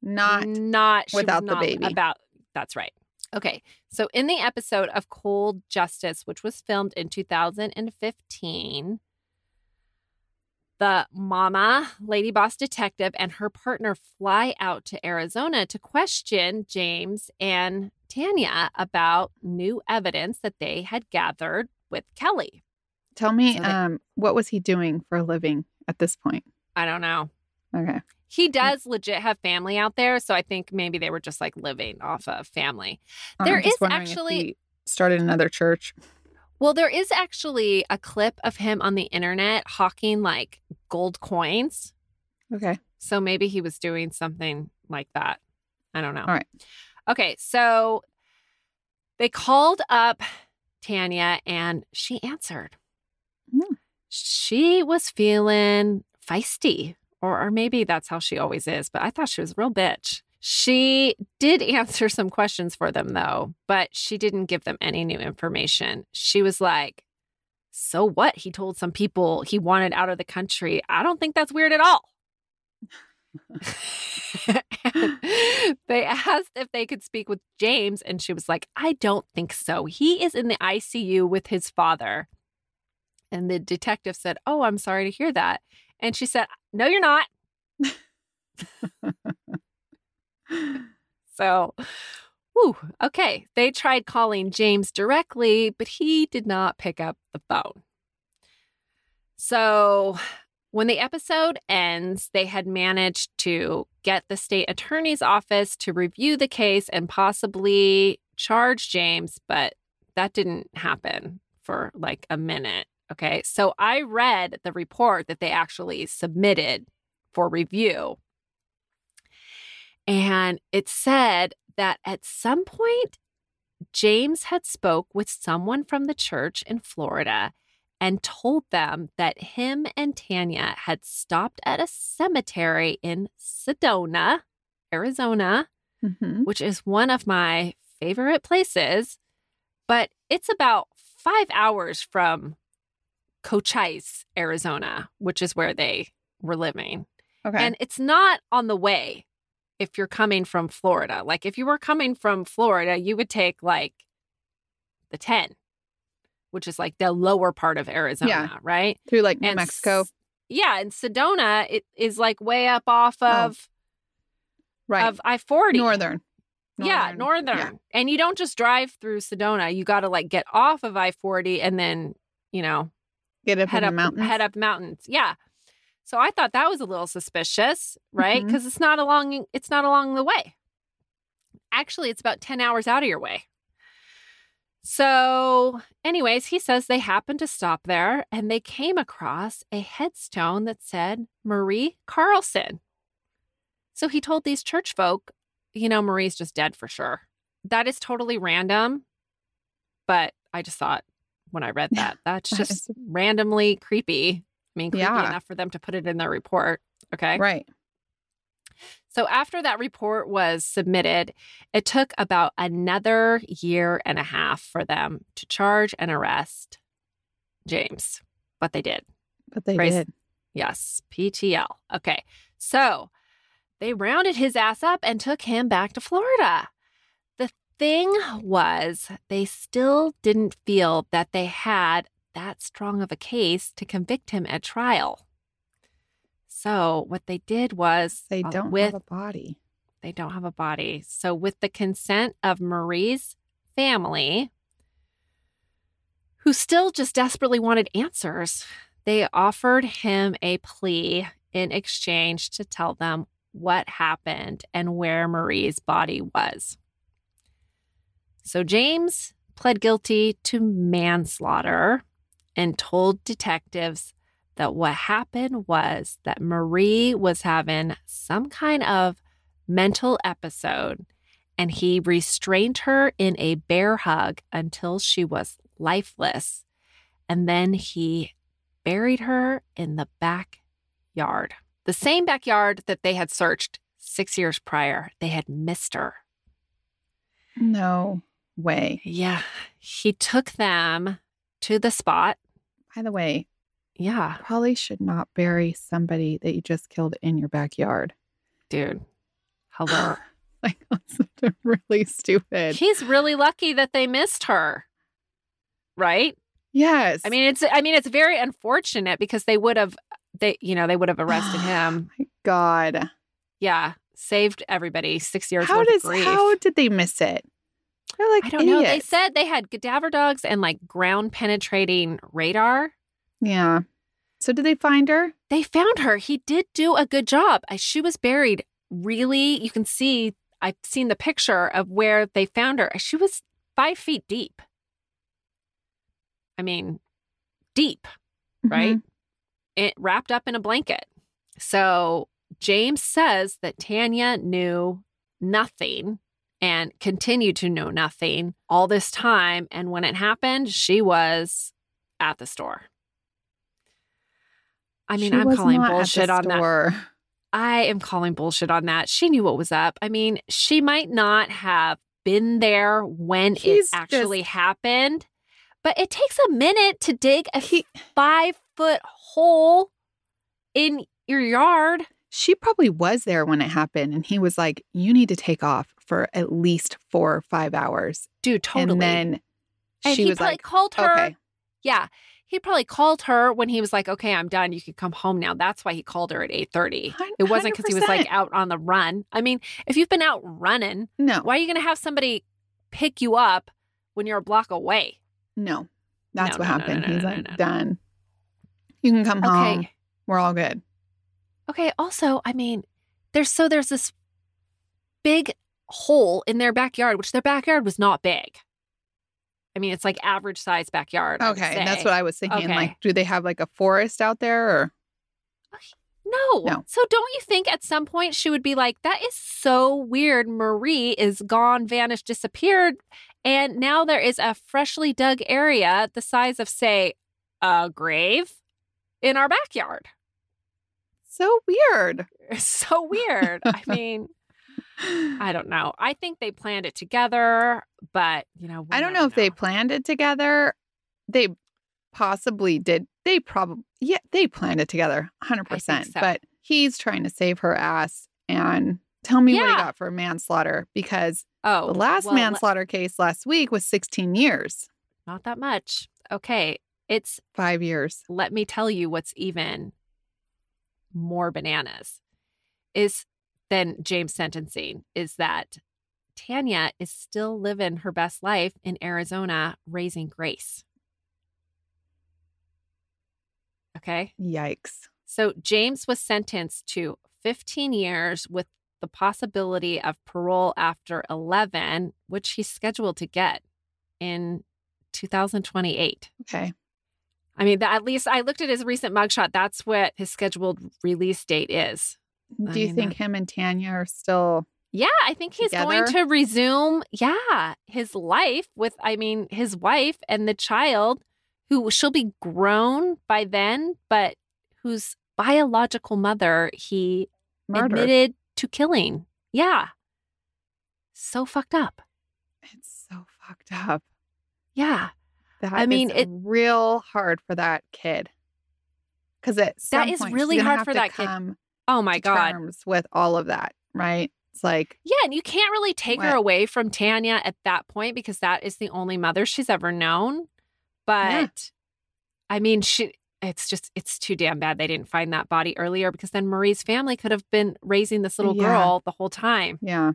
not not without the not baby. About that's right. Okay, so in the episode of Cold Justice, which was filmed in 2015, the mama, lady boss detective, and her partner fly out to Arizona to question James and Tanya about new evidence that they had gathered with Kelly. Tell me, So they- um, what was he doing for a living at this point? I don't know. Okay. He does legit have family out there, so I think maybe they were just like living off of family. Uh, There is actually- he started another church. Well, there is actually a clip of him on the internet hawking like gold coins. Okay. So maybe he was doing something like that. I don't know. All right. Okay, so they called up Tanya and she answered. Hmm. She was feeling feisty, or, or maybe that's how she always is, but I thought she was a real bitch. She did answer some questions for them though, but she didn't give them any new information. She was like, So what? He told some people he wanted out of the country. I don't think that's weird at all. They asked if they could speak with James, and she was like, I don't think so. He is in the ICU with his father. And the detective said, Oh, I'm sorry to hear that. And she said, No, you're not. So, whew, okay. They tried calling James directly, but he did not pick up the phone. So, when the episode ends, they had managed to get the state attorney's office to review the case and possibly charge James, but that didn't happen for like a minute. Okay. So I read the report that they actually submitted for review. And it said that at some point, James had spoke with someone from the church in Florida and told them that him and Tanya had stopped at a cemetery in Sedona, Arizona, Mhm. which is one of my favorite places, but it's about five hours from Cochise, Arizona, which is where they were living. Okay. And it's not on the way if you're coming from Florida. Like if you were coming from Florida, you would take like the 10, which is like the lower part of Arizona, right? Through like New And Mexico. S- yeah, and Sedona it is like way up off Oh, of right. of I-40. Northern. Yeah, northern. Yeah. And you don't just drive through Sedona. You got to like get off of I-40 and then, you know, Get up head in up the mountains. head up mountains. Yeah. So I thought that was a little suspicious, right? Mm-hmm. Because it's not along it's not along the way. Actually, it's about 10 hours out of your way. So, anyways, he says they happened to stop there and they came across a headstone that said Marie Carlson. So he told these church folk, you know, Marie's just dead for sure. That is totally random. But I just thought when I read that, that's just randomly creepy. I mean, creepy Yeah. enough for them to put it in their report. Okay. Right. So after that report was submitted, it took about another year and a half for them to charge and arrest James. But they did. But they Praise- did. Yes, PTL. Okay. So they rounded his ass up and took him back to Florida. The thing was, they still didn't feel that they had that strong of a case to convict him at trial. So what they did was They uh, don't with have a body. they don't have a body. So, with the consent of Marie's family, who still just desperately wanted answers, they offered him a plea in exchange to tell them what happened and where Marie's body was. So, James pled guilty to manslaughter and told detectives that what happened was that Marie was having some kind of mental episode and he restrained her in a bear hug until she was lifeless. And then he buried her in the backyard, the same backyard that they had searched six years prior. They had missed her. No way. Yeah. He took them to the spot. By the way, Yeah, probably should not bury somebody that you just killed in your backyard. dude. Hello. like that's really stupid. He's really lucky that they missed her. Right? yes. I mean, it's I mean, it's very unfortunate because they would have they you know, they would have arrested him. My God. Yeah. Saved everybody six years How does how did they miss it? They're like I don't know. They said they had cadaver dogs and like ground penetrating radar. Yeah. So did they find her? They found her. He did do a good job. She was buried really, you can see, I've seen the picture of where they found her. She was five feet deep. I mean, deep, right? Mhm. It wrapped up in a blanket. So James says that Tanya knew nothing and continued to know nothing all this time. And when it happened, she was at the store. I mean, She I'm calling not at the bullshit on that. I am calling bullshit on that. She knew what was up. I mean, she might not have been there when He's it actually just- happened, but it takes a minute to dig a He, five foot hole in your yard. she probably was there when it happened, and he was like, "You need to take off for at least four or five hours." Dude, totally. And then And she he was probably like, called her. "Okay, Yeah. He probably called her when he was like, okay, I'm done. You can come home now. That's why he called her at 8.30. It wasn't because he was like out on the run. I mean, if you've been out running, no, why are you going to have somebody pick you up when you're a block away? no." That's No, what no, happened. no, He's like. "Done. You can come home. We're all good." Okay. Also, I mean, there's so there's this big hole in their backyard, which their backyard was not big. I mean, it's like average size backyard. Okay, and that's what I was thinking. Okay. Like, do they have like a forest out there, or No. No. So don't you think at some point she would be like, that is so weird. Marie is gone, vanished, disappeared. And now there is a freshly dug area the size of, say, a grave in our backyard. so weird? So weird. I mean, I don't know. I think they planned it together, but you know, I don't never know if they planned it together. They possibly did. They probably, yeah, they planned it together 100%. so. But he's trying to save her ass and tell me what he got for manslaughter because Oh, the last well, manslaughter case last week was 16 years, not that much. Okay, it's five years. let me tell you what's even more bananas is than James sentencing is that Tanya is still living her best life in Arizona raising Grace. Okay. Yikes. So James was sentenced to 15 years with the possibility of parole after 11, which he's scheduled to get in 2028. Okay. I mean, that, at least I looked at his recent mugshot. That's what his scheduled release date is. Do you think him and Tanya are still Yeah, I think he's going to resume, yeah, his life with, I mean, his wife and the child who she'll be grown by then, but whose biological mother he murdered? admitted to killing. Yeah. So fucked up. It's so fucked up. Yeah. That I mean, is it- real hard for that kid. Because at that is really hard for that kid. Oh my God. with all of that, right? It's like, Yeah, and you can't really take her away from Tanya at that point because that is the only mother she's ever known. But I mean, she it's just it's too damn bad they didn't find that body earlier because then Marie's family could have been raising this little Yeah. girl the whole time. yeah.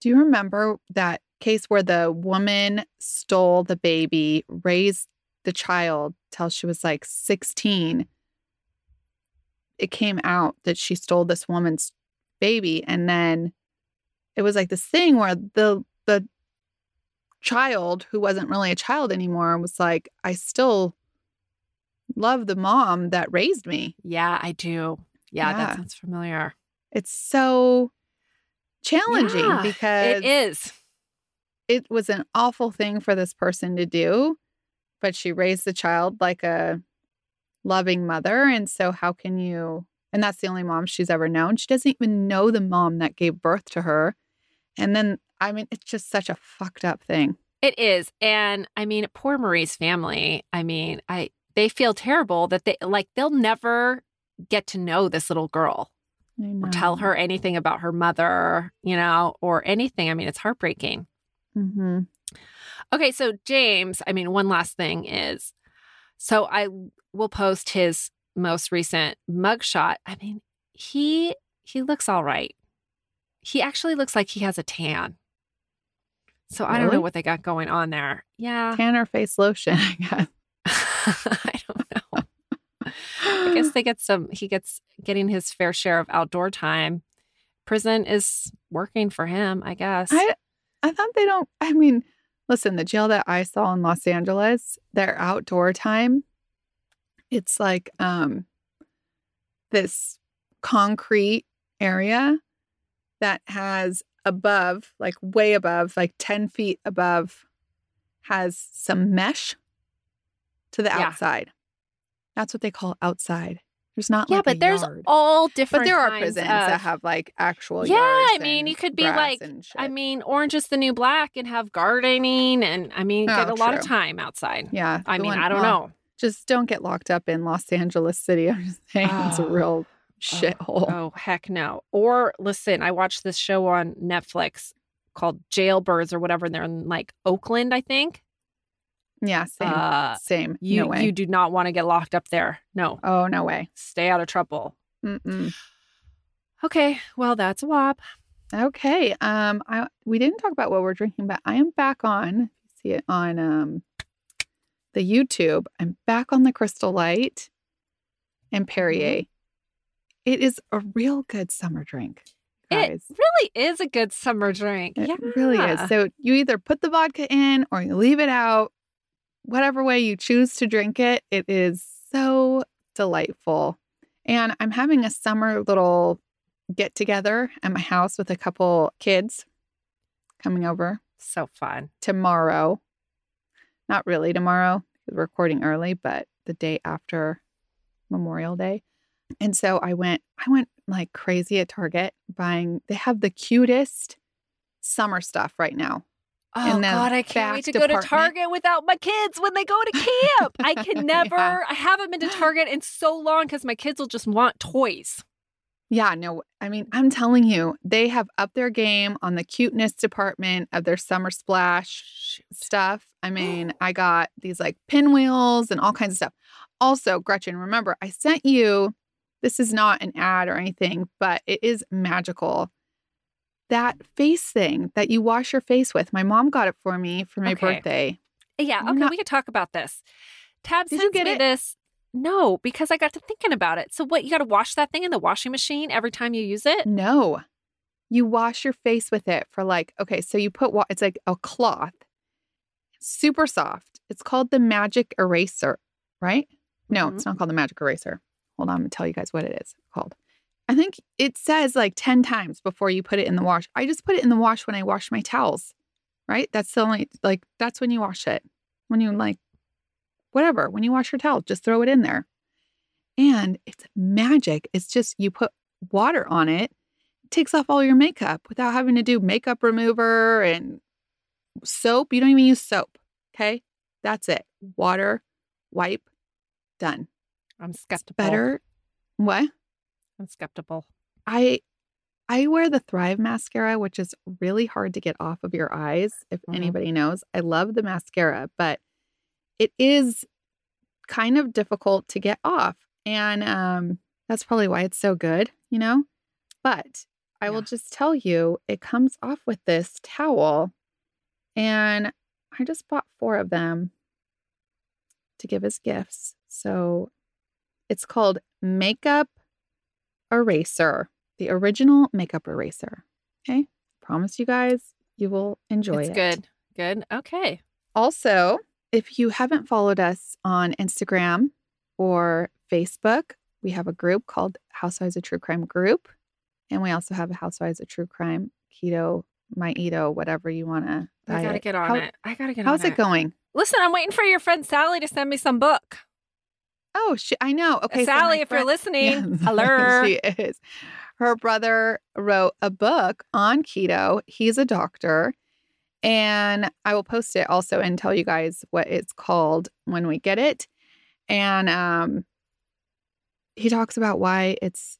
Do you remember that case where the woman stole the baby, raised the child till she was like 16? It came out that she stole this woman's baby. And then it was like this thing where the, the, child who wasn't really a child anymore was like, I still love the mom that raised me. Yeah, I do. Yeah, Yeah. that sounds familiar. It's so challenging Yeah, because It is. it was an awful thing for this person to do, but she raised the child like a loving mother. And so, how can you? And that's the only mom she's ever known. She doesn't even know the mom that gave birth to her. And then, I mean, it's just such a fucked up thing. It is. And I mean, poor Marie's family. I mean, I they feel terrible that they like they'll never get to know this little girl. Or tell her anything about her mother, you know, or anything. I mean, it's heartbreaking. Mhm. Okay, so James, I mean, one last thing is so I will post his most recent mugshot. I mean, he he looks all right. He actually looks like he has a tan. So I don't know what they got going on there. Yeah. Tanner face lotion, I guess. I don't know. I guess they get some. He gets getting his fair share of outdoor time. Prison is working for him, I guess. I I thought they don't. I mean, listen, the jail that I saw in Los Angeles, their outdoor time, it's like um this concrete area that has above, like way above, like 10 feet above, has some mesh to the Yeah. outside. That's what they call outside. There's not yeah, like but there's yard. all different. but there are prisons of- that have like actual Yeah, I mean, you could be like- I mean, Orange is the New Black and have gardening, and I mean, Oh, get a lot of time outside. yeah I mean, one- I don't well, know. Just don't get locked up in Los Angeles City. I'm just saying it's a Oh. real shithole. Oh heck no! Or listen, I watched this show on Netflix called Jailbirds or whatever. And they're in like Oakland, I think. Yeah, same. Uh, same. you no way. you do not want to get locked up there. No, oh, no way. stay out of trouble. Mm-mm. Okay, well that's a wop. Okay. Um, I we didn't talk about what we're drinking, but I am back on. See it on um the YouTube. I'm back on the Crystal Light and Mm-hmm. Perrier. It is a real good summer drink, guys. It really is a good summer drink. It yeah, really is. So you either put the vodka in or you leave it out. Whatever way you choose to drink it, it is so delightful. And I'm having a summer little get together at my house with a couple kids coming over So fun. tomorrow. Not really tomorrow, because we're recording early, but the day after Memorial Day. And so I went, I went like crazy at Target buying, they have the cutest summer stuff right now. Oh God, I can't wait to go to. Target without my kids when they go to camp. I can never. Yeah. I haven't been to Target in so long because my kids will just want toys. Yeah, no, I mean, I'm telling you, they have upped their game on the cuteness department of their summer splash stuff. I mean, I got these like pinwheels and all kinds of stuff. Also, Gretchen, remember, I sent you this is not an ad or anything, but it is magical. That face thing that you wash your face with. My mom got it for me for my Okay. birthday. Yeah, okay, not- we could talk about this. Tab Did you sends get me it? this. No, because I got to thinking about it. So what? You got to wash that thing in the washing machine every time you use it. No. You wash your face with it for like, okay, so you put wa- it's like a cloth, super soft. It's called the magic eraser, right? No, Mhm. it's not called the magic eraser. Hold on, I'm gonna tell you guys what it is called. I think it says like 10 times before you put it in the wash. I just put it in the wash when I wash my towels, right? That's the only, like, that's when you wash it. When you like, whatever, when you wash your towel, just throw it in there. And it's magic. It's just you put water on it, it takes off all your makeup without having to do makeup remover and soap. You don't even use soap. Okay. That's it. Water, wipe, done. I'm skeptical. Better. What? I'm skeptical. I I wear the Thrive mascara, which is really hard to get off of your eyes, if Mhm. anybody knows. I love the mascara, but it is kind of difficult to get off. And um that's probably why it's so good, you know? But I will just tell you, it comes off with this towel. And I just bought four of them to give as gifts. So it's called Makeup Eraser, the original makeup eraser. Okay. Promise you guys you will enjoy it's it. good. Good. Okay. Also, if you haven't followed us on Instagram or Facebook, we have a group called Housewives of True Crime Group. And we also have a Housewives of True Crime Keto, My Edo, whatever you want to. I gotta get on How- it. I gotta get How's on How's it going? Listen, I'm waiting for your friend Sally to send me some book. Oh, she, I know. Uh, okay. so my Sally, if you're listening, Yes, alert. she is. Her brother wrote a book on keto. He's a doctor. And I will post it also and tell you guys what it's called when we get it. And um he talks about why it's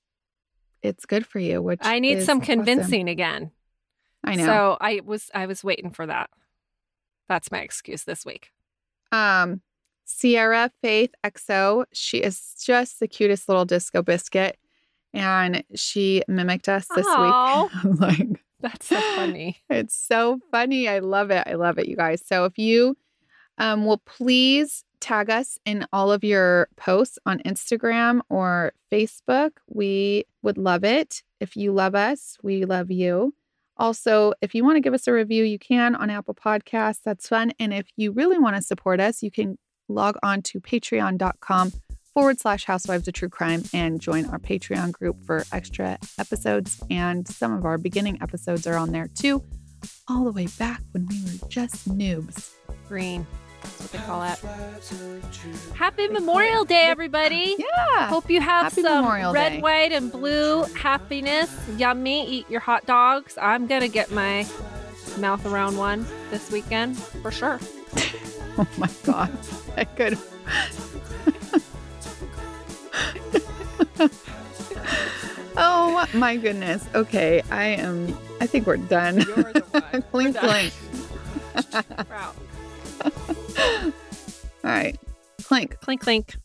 it's good for you, which I need some awesome. convincing again. I know. So I was I was waiting for that. That's my excuse this week. um Sierra Faith XO, she is just the cutest little disco biscuit. And she mimicked us this Aw. week. Like That's so funny. It's so funny. I love it. I love it, you guys. So if you um, will please tag us in all of your posts on Instagram or Facebook. We would love it. If you love us, we love you. Also, if you want to give us a review, you can on Apple Podcasts. That's fun. And if you really want to support us, you can log on to patreon.com forward slash housewives of true crime and join our Patreon group for extra episodes. And some of our beginning episodes are on there too, all the way back when we were just noobs. Green. That's what they call it. Happy Memorial Day, everybody. Yeah. Hope you have Happy some Memorial red, Day. white, and blue happiness. Yummy. Eat your hot dogs. I'm going to get my mouth around one this weekend for sure. Oh my God. I could. oh my goodness. Okay. I am, I think we're done. You're the one. clink, We're done. clink. We're out. All right. Clink. Clink, clink.